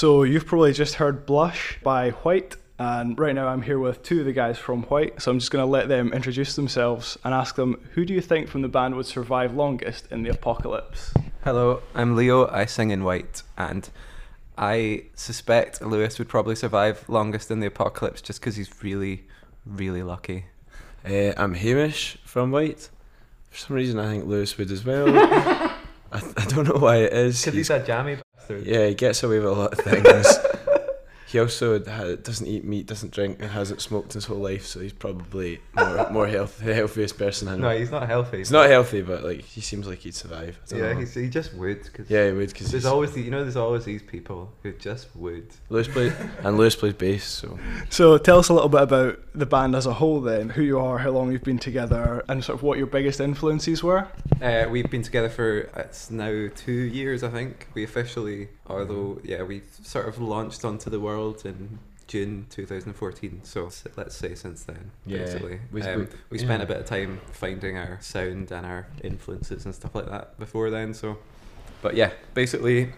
So you've probably just heard Blush by White. And right now I'm here with two of the guys from White. So I'm just going to let them introduce themselves and ask them who do you think from the band would survive longest in the apocalypse? Hello, I'm Leo. I sing in white, and I suspect Lewis would probably survive longest in the apocalypse just because he's really, really lucky. Uh, I'm Hamish from White. For some reason, I think Lewis would as well. I, I don't know why it is. Because he's a jammy bastard. yeah, he gets away with a lot of things. He also ha- doesn't eat meat, doesn't drink, and hasn't smoked his whole life, so he's probably more, more health, the healthiest person I know. No, he's not healthy. he's not healthy, but like he seems like he'd survive. I don't Yeah, know. he's, he just would. Cause yeah, he would because There's always the, you know there's always these people who just would. Lewis plays and Lewis plays bass, so So tell us a little bit about the band as a whole then, who you are, how long you've been together, and sort of what your biggest influences were. Uh, we've been together for it's now two years, I think. We officially, although yeah, we sort of launched onto the world in June 2014. So let's say since then, Yeah, basically, we- um, we spent yeah. a bit of time finding our sound and our influences and stuff like that before then. So, but yeah, basically.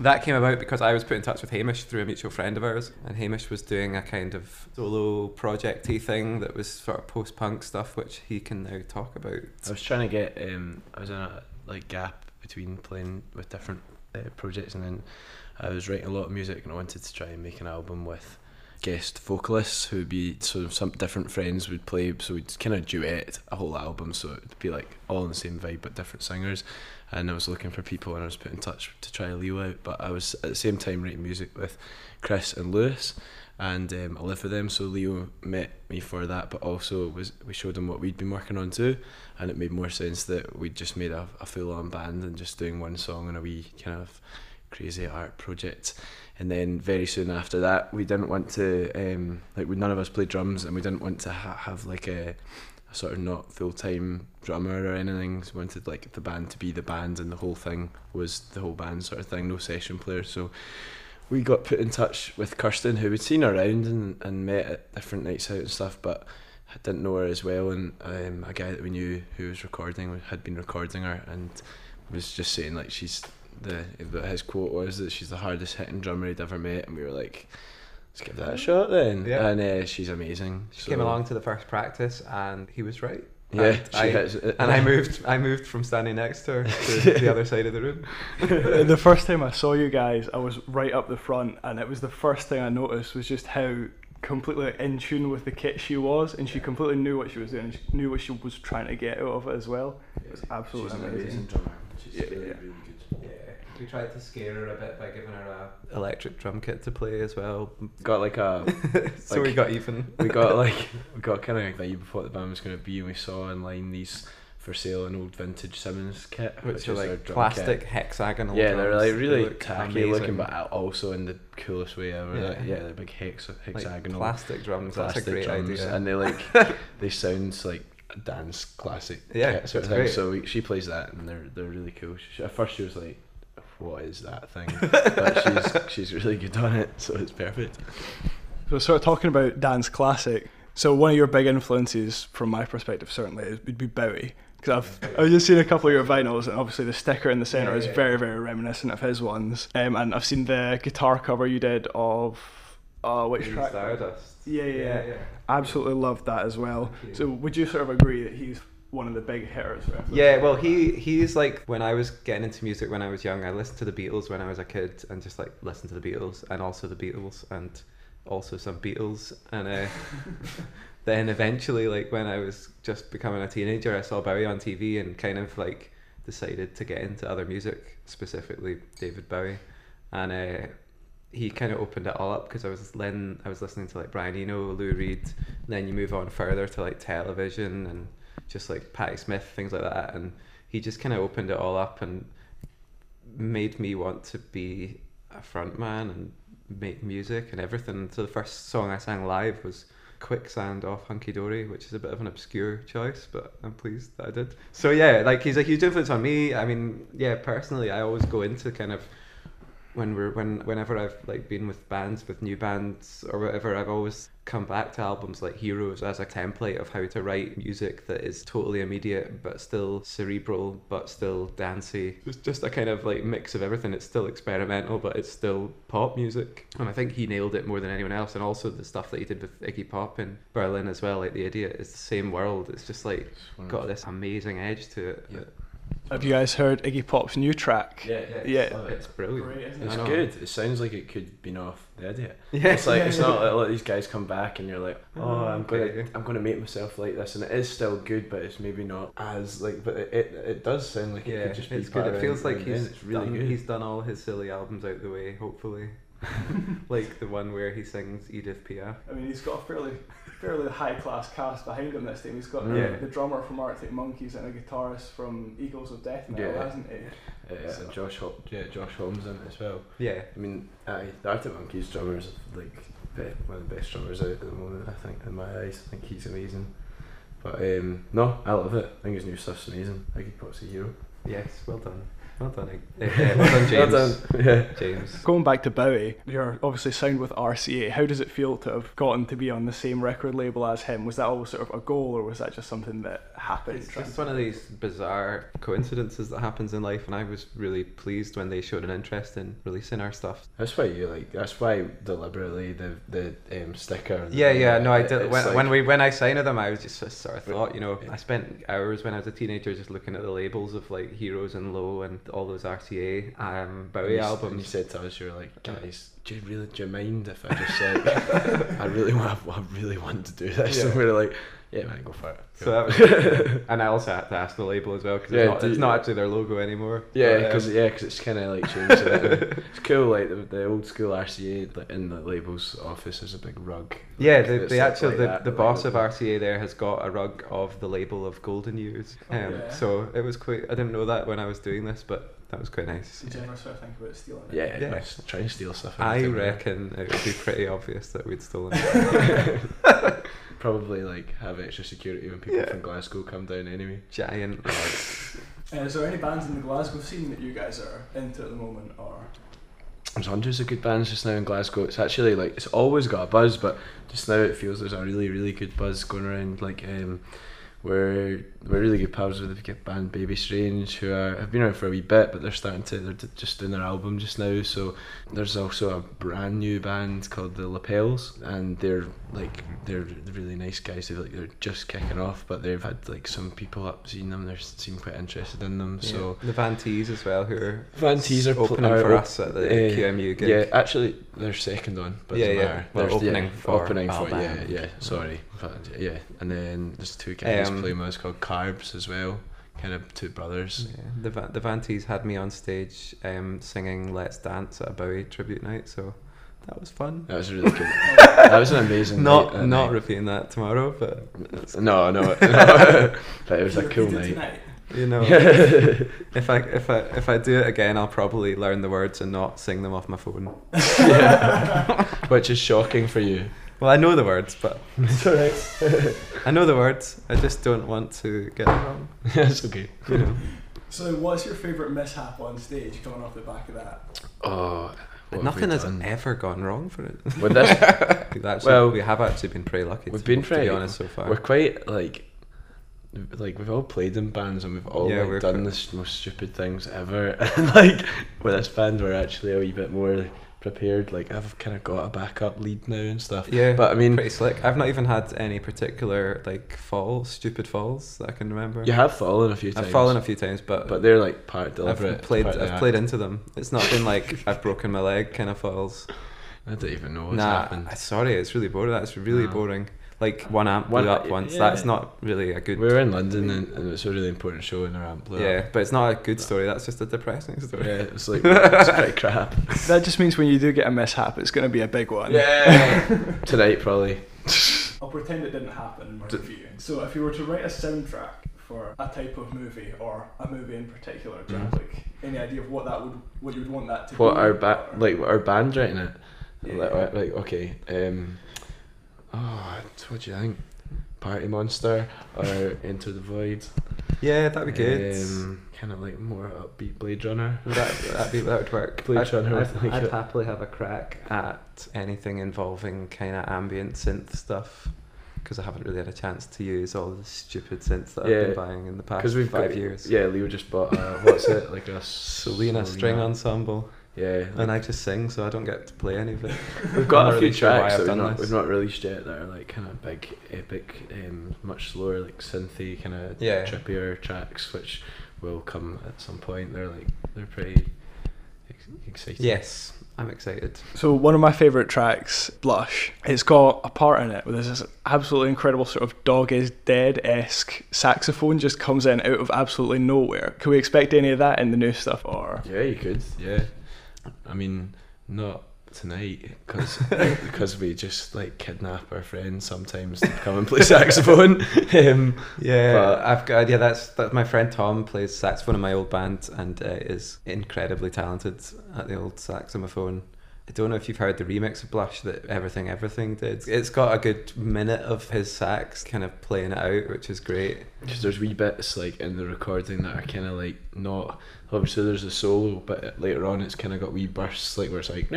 That came about because I was put in touch with Hamish through a mutual friend of ours, and Hamish was doing a kind of solo projecty thing that was sort of post punk stuff, which he can now talk about. I was trying to get. Um, I was in a like gap between playing with different uh, projects, and then I was writing a lot of music, and I wanted to try and make an album with guest vocalists who would be sort of some different friends would play, so we'd kind of duet a whole album, so it'd be like all in the same vibe but different singers. And I was looking for people, and I was put in touch to try Leo out, but I was at the same time writing music with Chris and Lewis and um, I lived with them. So Leo met me for that, but also was we showed him what we'd been working on too, and it made more sense that we'd just made a, a full on band and just doing one song and a wee kind of crazy art project. And then very soon after that, we didn't want to um, like we none of us played drums, and we didn't want to ha- have like a, a sort of not full time drummer or anything. So we wanted like the band to be the band, and the whole thing was the whole band sort of thing, no session players. So we got put in touch with Kirsten, who we'd seen around and, and met at different nights out and stuff, but I didn't know her as well. And um, a guy that we knew who was recording had been recording her and was just saying like she's the his quote was that she's the hardest hitting drummer he'd ever met, and we were like, let's give that a shot then. Yeah. And uh, she's amazing. She came along to the first practice, and he was right. Yeah, and she I, hits and I moved. I moved from standing next to her to the other side of the room. the first time I saw you guys, I was right up the front, and it was the first thing I noticed was just how completely in tune with the kit she was, and she completely knew what she was doing, she knew what she was trying to get out of it as well. It was absolutely She's amazing. amazing drummer. She's Yeah, really, yeah. really good. Yeah, we tried to scare her a bit by giving her a electric drum kit to play as well. Got like a so Like- we got even. we got like we got kind of like that. You before the band was going to be, and we saw online these for sale an old vintage Simmons kit, which are like drum plastic kit. hexagonal. Yeah, they're drums. like They really look tacky amazing. looking, but also in the coolest way ever. Yeah. Like, yeah, they're big hex like hexagonal plastic drums. That's a great drums, idea. and they like they sound like a dance classic. Yeah, kit sort of thing. So we, she plays that, and they're they're really cool. She, at first, she was like. What is that thing? but she's she's really good on it, so it's perfect. So, sort of talking about dance classic. So, one of your big influences, from my perspective, certainly, would be Bowie. Because I've, I've just seen a couple of your vinyls, and obviously the sticker in the centre is very, very reminiscent of his ones. Um, and I've seen the guitar cover you did of. Uh, which track? Stardust. Yeah, yeah, yeah. Absolutely loved that as well. So, would you sort of agree that he's one of the big hitters? Yeah, well, he he's like when I was getting into music when I was young. I listened to the Beatles when I was a kid, and just like listened to the Beatles, and also the Beatles, and also some Beatles, and uh, then eventually, like when I was just becoming a teenager, I saw Bowie on TV, and kind of like decided to get into other music, specifically David Bowie, and uh, he kind of opened it all up because I was then I was listening to like Brian Eno, Lou Reed, and then you move on further to like television and just like Patti Smith, things like that, and he just kind of opened it all up and made me want to be a frontman and make music and everything. So the first song I sang live was Quicksand off Hunky Dory, which is a bit of an obscure choice, but I'm pleased that I did. So yeah, like he's a huge influence on me. I mean, yeah, personally, I always go into kind of when we're when whenever I've like been with bands with new bands or whatever, I've always come back to albums like Heroes as a template of how to write music that is totally immediate but still cerebral but still dancey. It's just a kind of like mix of everything. It's still experimental but it's still pop music. And I think he nailed it more than anyone else. And also the stuff that he did with Iggy Pop in Berlin as well, like The Idiot, is the same world. It's just like got this amazing edge to it. Yeah. Have you guys heard Iggy Pop's new track? Yeah, Yeah. love it. It's brilliant. Great, isn't It's good. It sounds like it could be off the idiot. Yeah. It's like Yeah, it's yeah. not like a lot of these guys come back and you're like, oh, Oh, I'm gonna. I'm gonna make myself like this, and it is still good, but it's maybe not as like, but it it, it does sound like it could just be. good. It feels like he's it's really done, good. he's done all his silly albums out the way. Hopefully, like the one where he sings Edith Piaf. I mean, he's got a fairly, fairly high class cast behind him this time. He's got Yeah. the, the drummer from Arctic Monkeys and a guitarist from Eagles of Death Metal, Yeah. hasn't he? Yeah, So- Josh Hol- yeah, Josh Homme in it as well. Yeah, I mean, aye, the Arctic Monkeys drummer's like one of the best drummers out at the moment. I think in my eyes, I think he's amazing. But um, no, I love it. I think his new stuff's amazing. I think Pop's a hero. yes, well done, well done, uh, uh, well done, James. Well done. Yeah. James. Going back to Bowie, you're obviously signed with RCA. How does it feel to have gotten to be on the same record label as him? Was that always sort of a goal, or was that just something that happened? It's just one of these bizarre coincidences that happens in life, and I was really pleased when they showed an interest in releasing our stuff. That's why you like. That's why deliberately the the um, sticker. Yeah, yeah, no, I did. When, like- when we when I signed with them, I was just sort of thought, you know, I spent hours when I was a teenager just looking at the labels of like Heroes and Low and all those RCA um, Bowie you, and albums. you said to us, you were like, guys, do you really do you mind if I just said I really want I really want to do this? Yeah. And we were like, yeah, man, go for it. So that was, and I also had to ask the label as well because Yeah, it's, not, do it's not actually their logo anymore. Yeah, because um, because it's kind of like changed. it. it's cool, like the, the old school RCA like, in the labels office is a big rug. Yeah, like, the, the like actual the, that, the like, boss of RCA there has got a rug of the label of Golden Years. Oh, Um, yeah. So it was quite. I didn't know that when I was doing this, but that was quite nice. Did you ever sort think about stealing it? Yeah, Yeah. yeah. try and steal stuff. I reckon it would be pretty obvious that we'd stolen it. Probably like have extra security when people Yeah. from Glasgow come down anyway. Giant. Uh, is there any bands in the Glasgow scene that you guys are into at the moment, or? There's hundreds of good bands just now in Glasgow. It's actually like it's always got a buzz, but just now it feels there's a really really good buzz going around. Like um, we're we're really good pals with the band Baby Strange, who are, have been around for a wee bit, but they're starting to they're just doing their album just now. So there's also a brand new band called the Lapels, and they're like they're really nice guys. They like they're just kicking off, but they've had like some people up seeing them. They seem quite interested in them. So. the Van T's as well, who are Van T's are pl- opening are for us at the uh, QMU gig. Yeah, actually, they're second on. But Yeah, yeah. Well, opening yeah, for opening for yeah, yeah. Sorry, But, yeah. And then there's two guys Um, playing with us called Carbs as well. Kind of two brothers. Yeah, the Va- the Van T's had me on stage um, singing "Let's Dance" at a Bowie tribute night, so that was fun. That was really cool. that was an amazing. Not night, that not night. repeating that tomorrow, but No, no, no. but it was a cool repeat night. tonight? you know, if I if I if I do it again, I'll probably learn the words and not sing them off my phone. yeah. Which is shocking for you. Well, I know the words, but It's alright. I know the words. I just don't want to get it wrong. It's okay. You know. So, what's your favourite mishap on stage coming off the back of that? Oh, what have Nothing we has done? ever gone wrong for it. With this, We've actually, Well, we have actually been pretty lucky. we've to, been to pretty- be honest so far. We're quite like, like we've all played in bands and we've all Yeah, like, done the most stupid things ever. And like with this band, we're actually a wee bit more prepared. Like I've kind of got a backup lead now and stuff. Yeah, but I mean, pretty slick. I've not even had any particular like falls, stupid falls that I can remember. you have fallen a few times. I've fallen a few times, but but they're like part deliberate. I've played. I've played into them. It's not been like I've broken my leg kind of falls. I don't even know what's nah, happened. I- sorry, it's really boring. That's really No. boring. Like one amp One- blew up once. yeah. That's not really a good. We were in London and, and it was a really important show and our amp blew yeah, up. but it's not a good story. That's just a depressing story. Yeah, it's like it's pretty crap. That just means when you do get a mishap, it's going to be a big one. Yeah, tonight probably. I'll pretend it didn't happen in my review. So, if you were to write a soundtrack for a type of movie or a movie in particular, do you have like any idea of what that would, what you would want that to What be? our ba- or- like our band writing it. Yeah. Like, like okay. Um, oh, what do you think? Party Monster or Into the Void? Yeah, that'd be good. Um, kind of like more upbeat Blade Runner. That, that'd be, that would work. Blade I'd, Runner, I I'd, think I'd happily have a crack at anything involving kind of ambient synth stuff because I haven't really had a chance to use all the stupid synths that I've been buying in the past we've five got, years. Yeah, Leo just bought a, what's it like a Solina string ensemble, Yeah, and I just sing, so I don't get to play any of it. We've got a few really sure why tracks that we've not, we've not released yet that are like kind of big, epic, um, much slower, like synthy, kind of Yeah. trippier tracks, which will come at some point. They're like they're pretty ex- exciting. Yes, I'm excited. So one of my favourite tracks, Blush, it's got a part in it where there's this absolutely incredible sort of dog is dead esque saxophone just comes in out of absolutely nowhere. Can we expect any of that in the new stuff or Yeah, you could. Yeah, I mean, not tonight because because we just like kidnap our friends sometimes to come and play saxophone. um, Yeah, But- I've got yeah. That's that. My friend Tom plays saxophone in my old band and uh, is incredibly talented at the old saxophone. I don't know if you've heard the remix of Blush that Everything Everything did. It's got a good minute of his sax kind of playing it out, which is great. Because there's wee bits like in the recording that are kind of like not obviously there's a solo, but later on it's kind of got wee bursts like where it's like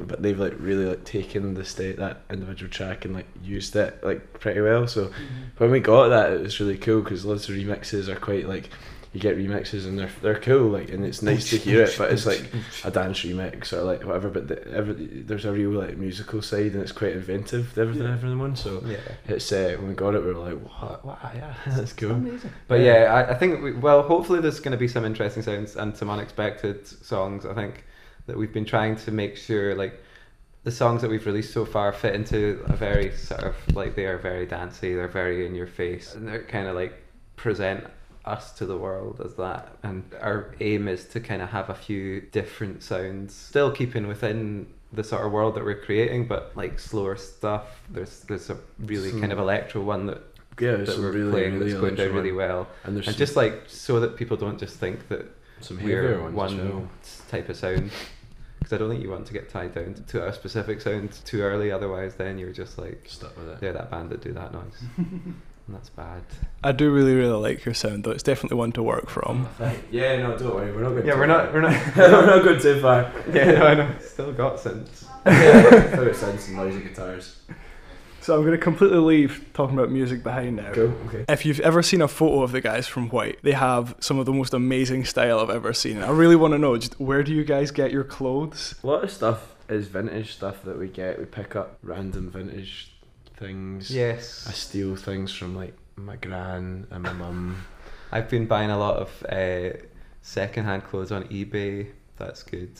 but they've like really like taken the state that individual track and like used it like pretty well. So mm-hmm. when we got that, it was really cool because lots of remixes are quite like you get remixes and they're they're cool like and it's nice to hear it, but it's like a dance remix or like whatever. But the, every, there's a real like musical side and it's quite inventive. Everything, everyone. So Yeah. it's uh, when we got it, we were like, what? Wow, yeah, that's cool. Amazing. But yeah, I, I think we, well, hopefully there's going to be some interesting sounds and some unexpected songs. I think that we've been trying to make sure like the songs that we've released so far fit into a very sort of like they are very dancey, they're very in your face, and they're kind of like present us to the world as that. And our aim is to kind of have a few different sounds, still keeping within the sort of world that we're creating, but like slower stuff. There's there's a really Some- kind of electro one that Yeah, that we're really, playing really that's going down really well. And there's And some, just like so that people don't just think that some we're one type of sound. Because I don't think you want to get tied down to a specific sound too early. Otherwise, then you're just like Stuck with it. they're that band that do that noise, and that's bad. I do really really like your sound though. It's definitely one to work from. Oh, yeah, no, don't worry. We're not going. Yeah, we're not. We're not. we're not going too far. yeah, no, I know. Still got synths. yeah, thought it sounds some noisy guitars. So I'm going to completely leave talking about music behind now. Cool. Okay. If you've ever seen a photo of the guys from White, they have some of the most amazing style I've ever seen. I really want to know just where do you guys get your clothes? A lot of stuff is vintage stuff that we get. We pick up random vintage things. I steal things from like my gran and my mum. I've been buying a lot of uh, second-hand clothes on eBay. That's good.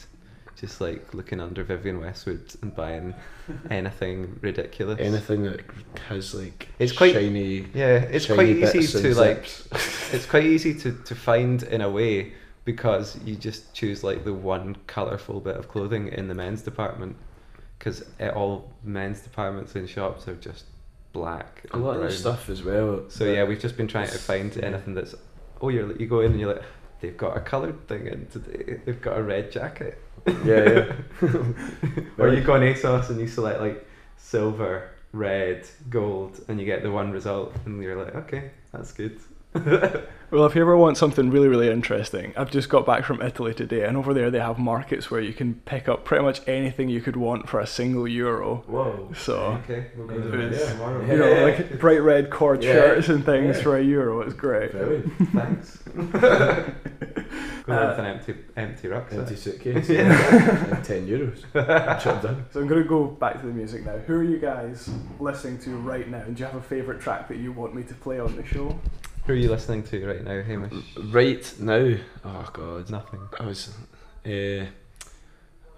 Just like looking under Vivienne Westwood and buying anything ridiculous. Anything that has like It's quite- shiny. Yeah, it's shiny quite easy to like. It's quite easy to, to find in a way because you just choose like the one colourful bit of clothing in the men's department because all men's departments in shops are just black. a lot of brown. the stuff as well. So yeah, we've just been trying to find yeah. anything that's. Oh, you're you go in and you're like, they've got a coloured thing in today. They've got a red jacket. Yeah, or you go on ASOS and you select like silver, red, gold, and you get the one result, and you're like, okay, that's good. Well, if you ever want something really, really interesting, I've just got back from Italy today, and over there they have markets where you can pick up pretty much anything you could want for a single euro. Whoa. So, Okay, we'll go Yeah. to this Yeah. tomorrow. you know, like bright red cord Yeah. shirts and things Yeah. for a euro. It's great. Brilliant. Thanks. Go Uh, with an empty empty rucksack. Empty suitcase. Yeah. and ten euros. Job done. So I'm going to go back to the music now. Who are you guys listening to right now? And do you have a favourite track that you want me to play on the show? Who are you listening to right now, Hamish? Right now, oh god, Nothing. I was, uh,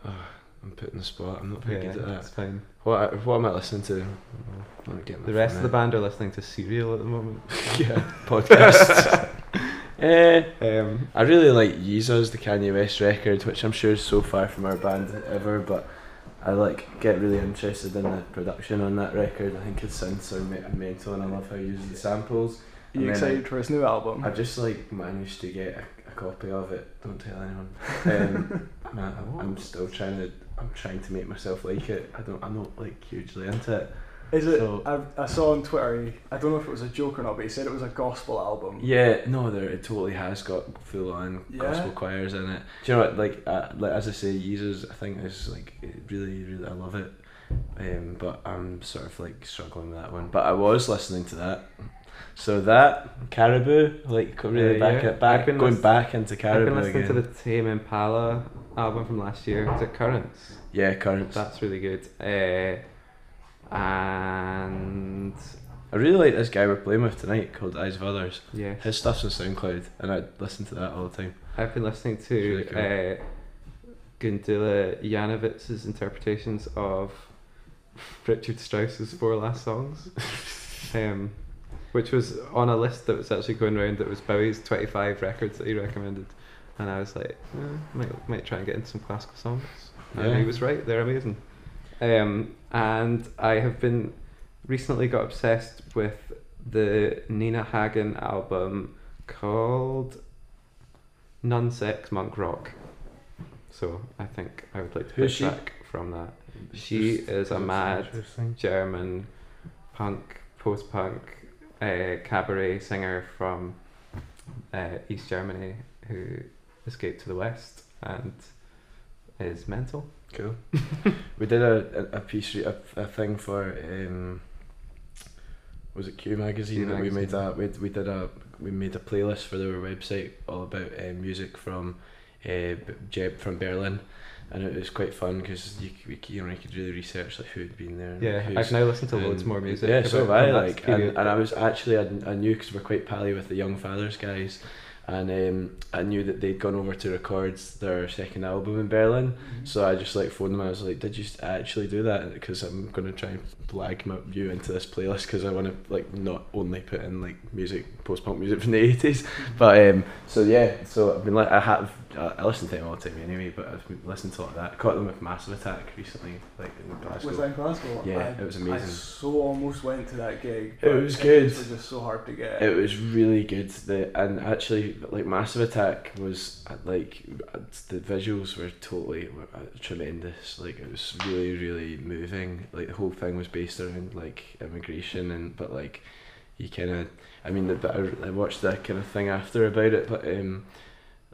oh, I'm putting the spot. I'm not very Yeah, good at that's that. fine. What what am I listening to? Let me get my The rest of the band are listening to Serial at the moment. yeah podcast. Eh, Um, I really like Yeezus, the Kanye West record, which I'm sure is so far from our band ever, but I like get really interested in the production on that record. I think synths are me- mental, and I love how he uses the samples. Are you excited for his new album? I just like managed to get a, a copy of it. Don't tell anyone. Um, I'm, I'm still trying to. I'm trying to make myself like it. I don't. I'm not like hugely into it. Is it? So- I, I saw on Twitter. I don't know if it was a joke or not, but he said it was a gospel album. Yeah, no, there it totally has got full on Yeah. gospel choirs in it. Do you know what? Like, uh, like as I say, Yeezus, I think is like really, really, I love it. Um, but I'm sort of like struggling with that one. But I was listening to that. So that Caribou, like really Uh, back yeah. at back going lis- back into caribou. I've been listening again. to the Tame Impala album from last year. Is it Currents? yeah, currents. That's really good. Uh, and I really like this guy we're playing with tonight called Eyes of Others. yeah, His stuff's on SoundCloud, and I listen to that all the time. I've been listening to really cool. uh, Gundula Janowitz's interpretations of Richard Strauss's four last songs, um, which was on a list that was actually going around. That was Bowie's twenty-five records that he recommended, and I was like, eh, might might try and get into some classical songs. And he was right; they're amazing. Um, and I have been recently got obsessed with the Nina Hagen album called NunSexMonkRock. So I think I would like to Who's she? track from that. She is a mad German punk, post punk, uh, cabaret singer from uh, East Germany who escaped to the West and is mental. Cool. we did a, a, a piece, a, a thing for, um, was it Q magazine? Q that we made magazine. that. We, we did a we made a playlist for their website all about uh, music from uh, Jeb from Berlin, and it was quite fun because you c- we, c- you know you could really research like who had been there. Yeah, I've now listened to loads more music. Yeah, so have I. Like, and, and I was actually I, I knew because we're quite pally with the Young Fathers guys, and um, I knew that they'd gone over to record their second album in Berlin. So I just like phoned them. I was like, "Did you actually do that?" Because I'm gonna try and blag my you into this playlist because I want to like not only put in like music, post punk music from the eighties, but um. So yeah, so I've been like I have I listen to them all the time anyway, but I've listened to a lot of that. Caught them with Massive Attack recently, like in Glasgow. Was that in Glasgow? Yeah, I, it was amazing. I so almost went to that gig. It was good. It was just so hard to get. It was really good. The and actually, like Massive Attack was like the visuals were totally uh, tremendous. Like it was really, really moving. Like the whole thing was based around like immigration and but like you kind of. I mean, the, I, I watched that kind of thing after about it, but um,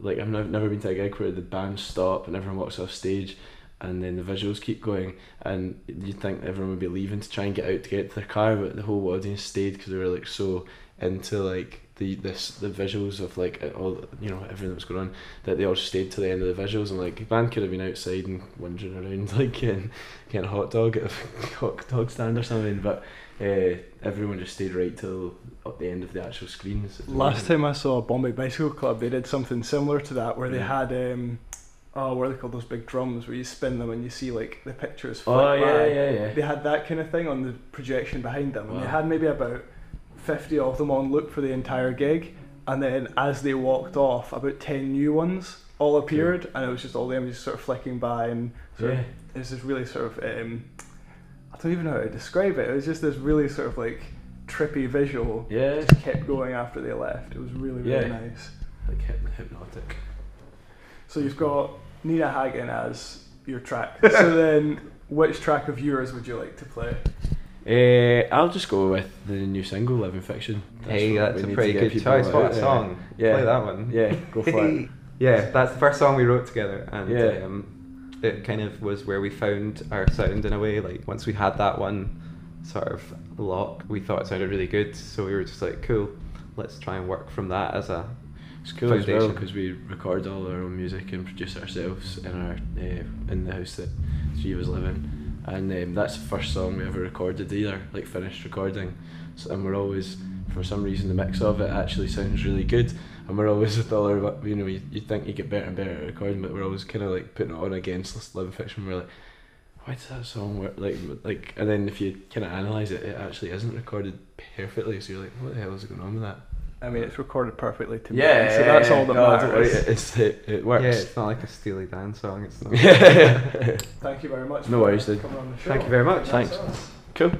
like I've never, been to a gig where the band stop and everyone walks off stage. And then the visuals keep going, and you'd think everyone would be leaving to try and get out to get to their car, but the whole audience stayed because they were like so into like the this the visuals of like uh, all you know everything that was going on that they all stayed to the end of the visuals and like band could have been outside and wandering around like getting, getting a hot dog at a hot dog stand or something but uh, everyone just stayed right till at the end of the actual screens Last time I saw Bombay Bicycle Club, they did something similar to that, where they Yeah. had um, oh, what are they called? Those big drums where you spin them and you see like the pictures. Oh yeah by. yeah yeah They had that kind of thing on the projection behind them, and they had maybe about fifty of them on loop for the entire gig. And then as they walked off, about ten new ones all appeared, and it was just all them just sort of flicking by, and sort yeah of, it was just really sort of um, I don't even know how to describe it. It was just this really sort of like trippy visual. yeah Just kept going after they left. It was really really Yeah. nice. like hypnotic So you've got Nina Hagen as your track. so then, which track of yours would you like to play? Uh, I'll just go with the new single Living Fiction hey, that's a pretty good choice. out What a song! Yeah. Play that one. yeah go for it Yeah, that's the first song we wrote together, and Yeah. um, it kind of was where we found our sound in a way. Like once we had that one sort of lock, we thought it sounded really good, so we were just like, cool, let's try and work from that as a It's cool as well Foundation. because we record all our own music and produce ourselves in our uh, in the house that three of us live in, and um, that's the first song we ever recorded either, like finished recording. So, and we're always, for some reason, the mix of it actually sounds really good, and we're always with all our, you know, you would think you get better and better at recording, but we're always kind of like putting it on against living fiction. We're like. Why does that song work like like? And then if you kind of analyze it, it actually isn't recorded perfectly. So you're like, what the hell is going on with that? I mean, it's recorded perfectly to me. Yeah, so that's all that no, don't worry, matters. It's it, it works. yeah. It's not like a Steely Dan song. It's not. Yeah. Thank you very much. No for worries, dude. coming on the show. Thank you very much. Thanks. That's cool.